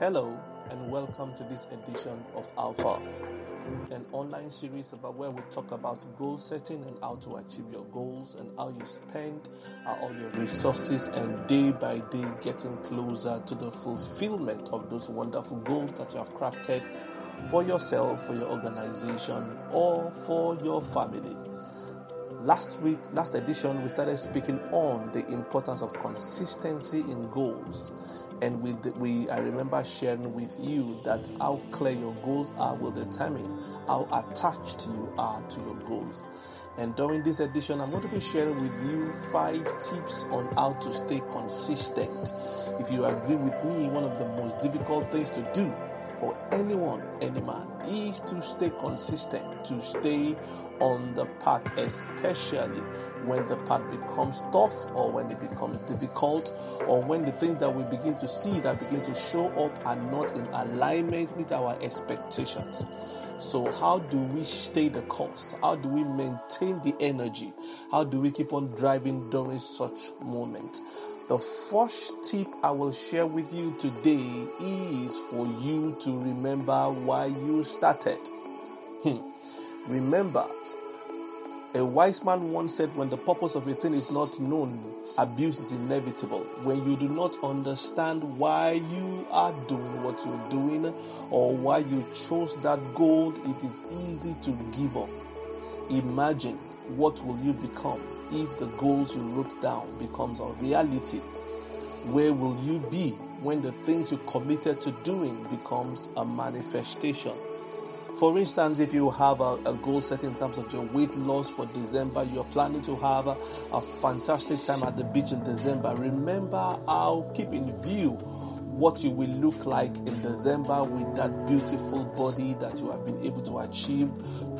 Hello, and welcome to this edition of Alpha, an online series about where we talk about goal setting and how to achieve your goals and how you spend all your resources and day by day getting closer to the fulfillment of those wonderful goals that you have crafted for yourself, for your organization, or for your family. Last week, last edition, we started speaking on the importance of consistency in goals and we, we I remember sharing with you that how clear your goals are will determine how attached you are to your goals. And during this edition, I'm going to be sharing with you five tips on how to stay consistent. If you agree with me, one of the most difficult things to do for anyone, any man, is to stay consistent, to stay on the path, especially when the path becomes tough or when it becomes difficult or when the things that we begin to see that begin to show up are not in alignment with our expectations. So, how do we stay the course? How do we maintain the energy? How do we keep on driving during such moment? The first tip I will share with you today is for you to remember why you started. Hmm. Remember, a wise man once said, When the purpose of a thing is not known, abuse is inevitable. When you do not understand why you are doing what you're doing or why you chose that goal, it is easy to give up. Imagine what will you become if the goals you wrote down becomes a reality? Where will you be when the things you committed to doing becomes a manifestation? For instance, if you have a, a, goal set in terms of your weight loss for December, you're planning to have a, a fantastic time at the beach in December. Remember how keep in view what you will look like in December with that beautiful body that you have been able to achieve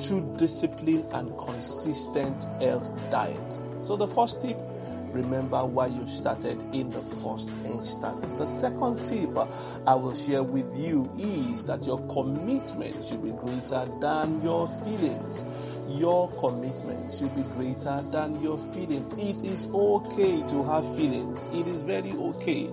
through discipline and consistent health diet. So the first tip remember why you started in the first instant. The second tip I will share with you is that your commitment should be greater than your feelings. Your commitment should be greater than your feelings. It is okay to have feelings, it is very okay.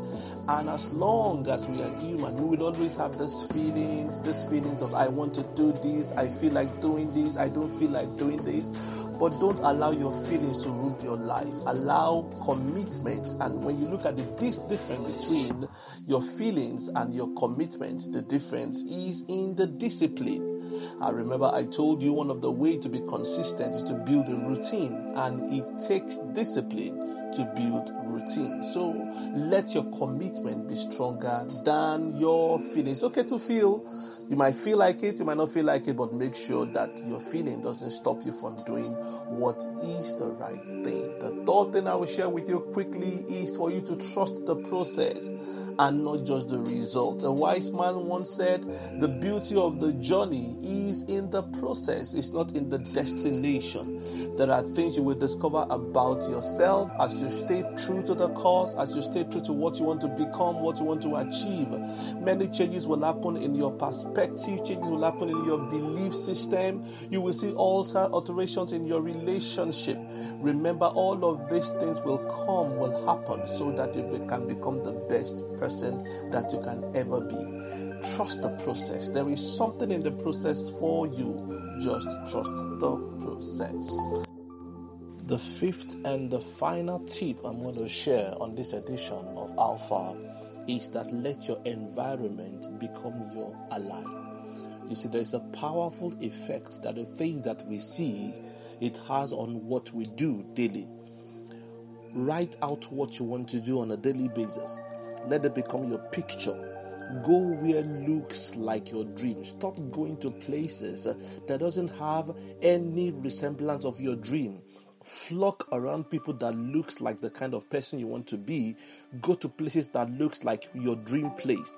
And as long as we are human, we will always have these feelings, these feelings of I want to do this, I feel like doing this, I don't feel like doing this. But don't allow your feelings to rule your life. Allow commitment. And when you look at the difference between your feelings and your commitment, the difference is in the discipline. I remember I told you one of the way to be consistent is to build a routine, and it takes discipline to build routine. So let your commitment be stronger than your feelings. Okay to feel you might feel like it, you might not feel like it, but make sure that your feeling doesn't stop you from doing what is the right thing. The third thing I will share with you quickly is for you to trust the process and not just the result. A wise man once said, The beauty of the journey is in the process, it's not in the destination. There are things you will discover about yourself as you stay true to the cause, as you stay true to what you want to become, what you want to achieve. Many changes will happen in your perspective, changes will happen in your belief system. You will see alter alterations in your relationship. Remember, all of these things will come, will happen, so that you can become the best person that you can ever be. Trust the process. There is something in the process for you. Just trust the process. The fifth and the final tip I'm going to share on this edition of Alpha is that let your environment become your ally. You see, there is a powerful effect that the things that we see it has on what we do daily. Write out what you want to do on a daily basis. Let it become your picture. Go where looks like your dream. Stop going to places that doesn't have any resemblance of your dream. Flock around people that looks like the kind of person you want to be. Go to places that looks like your dream place.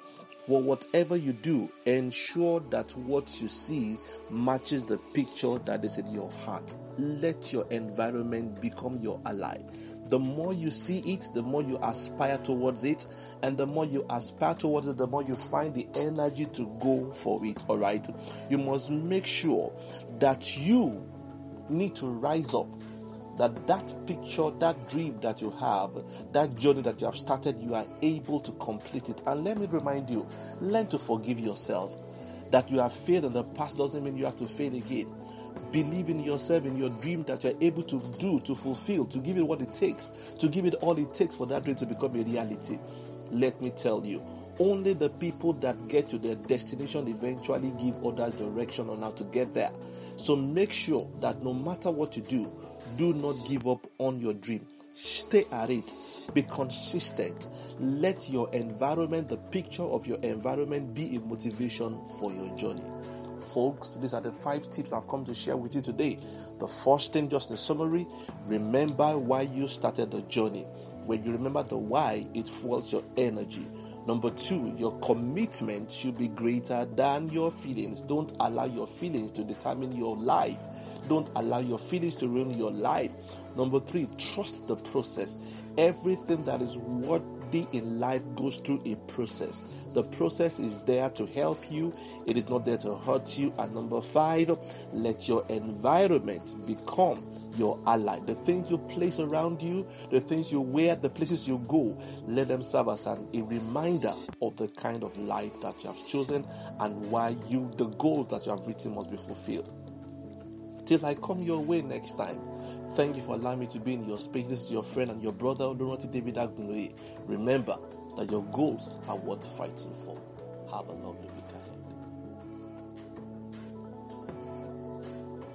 For whatever you do ensure that what you see matches the picture that is in your heart. Let your environment become your ally the more you see it the more you aspire towards it and the more you aspire towards it the more you find the energy to go for it all right you must make sure that you need to rise up that that picture, that dream that you have, that journey that you have started, you are able to complete it. And let me remind you, learn to forgive yourself. That you have failed in the past doesn't mean you have to fail again. Believe in yourself, in your dream that you're able to do, to fulfill, to give it what it takes, to give it all it takes for that dream to become a reality. Let me tell you, only the people that get to their destination eventually give others direction on how to get there. So make sure that no matter what you do, do not give up on your dream. Stay at it. Be consistent. Let your environment, the picture of your environment, be a motivation for your journey. Folks, these are the five tips I've come to share with you today. The first thing, just in summary, remember why you started the journey. When you remember the why, it fuels your energy. Number two, your commitment should be greater than your feelings. Don't allow your feelings to determine your life. Don't allow your feelings to ruin your life. Number three, trust the process. Everything that is worthy in life goes through a process. The process is there to help you, it is not there to hurt you. And number five, let your environment become your ally. The things you place around you, the things you wear, the places you go, let them serve as an, a reminder of the kind of life that you have chosen and why you, the goals that you have written must be fulfilled. Till I come your way next time. Thank you for allowing me to be in your space. This is your friend and your brother, Olorunti David Agbunoye. Remember that your goals are worth fighting for. Have a lovely week.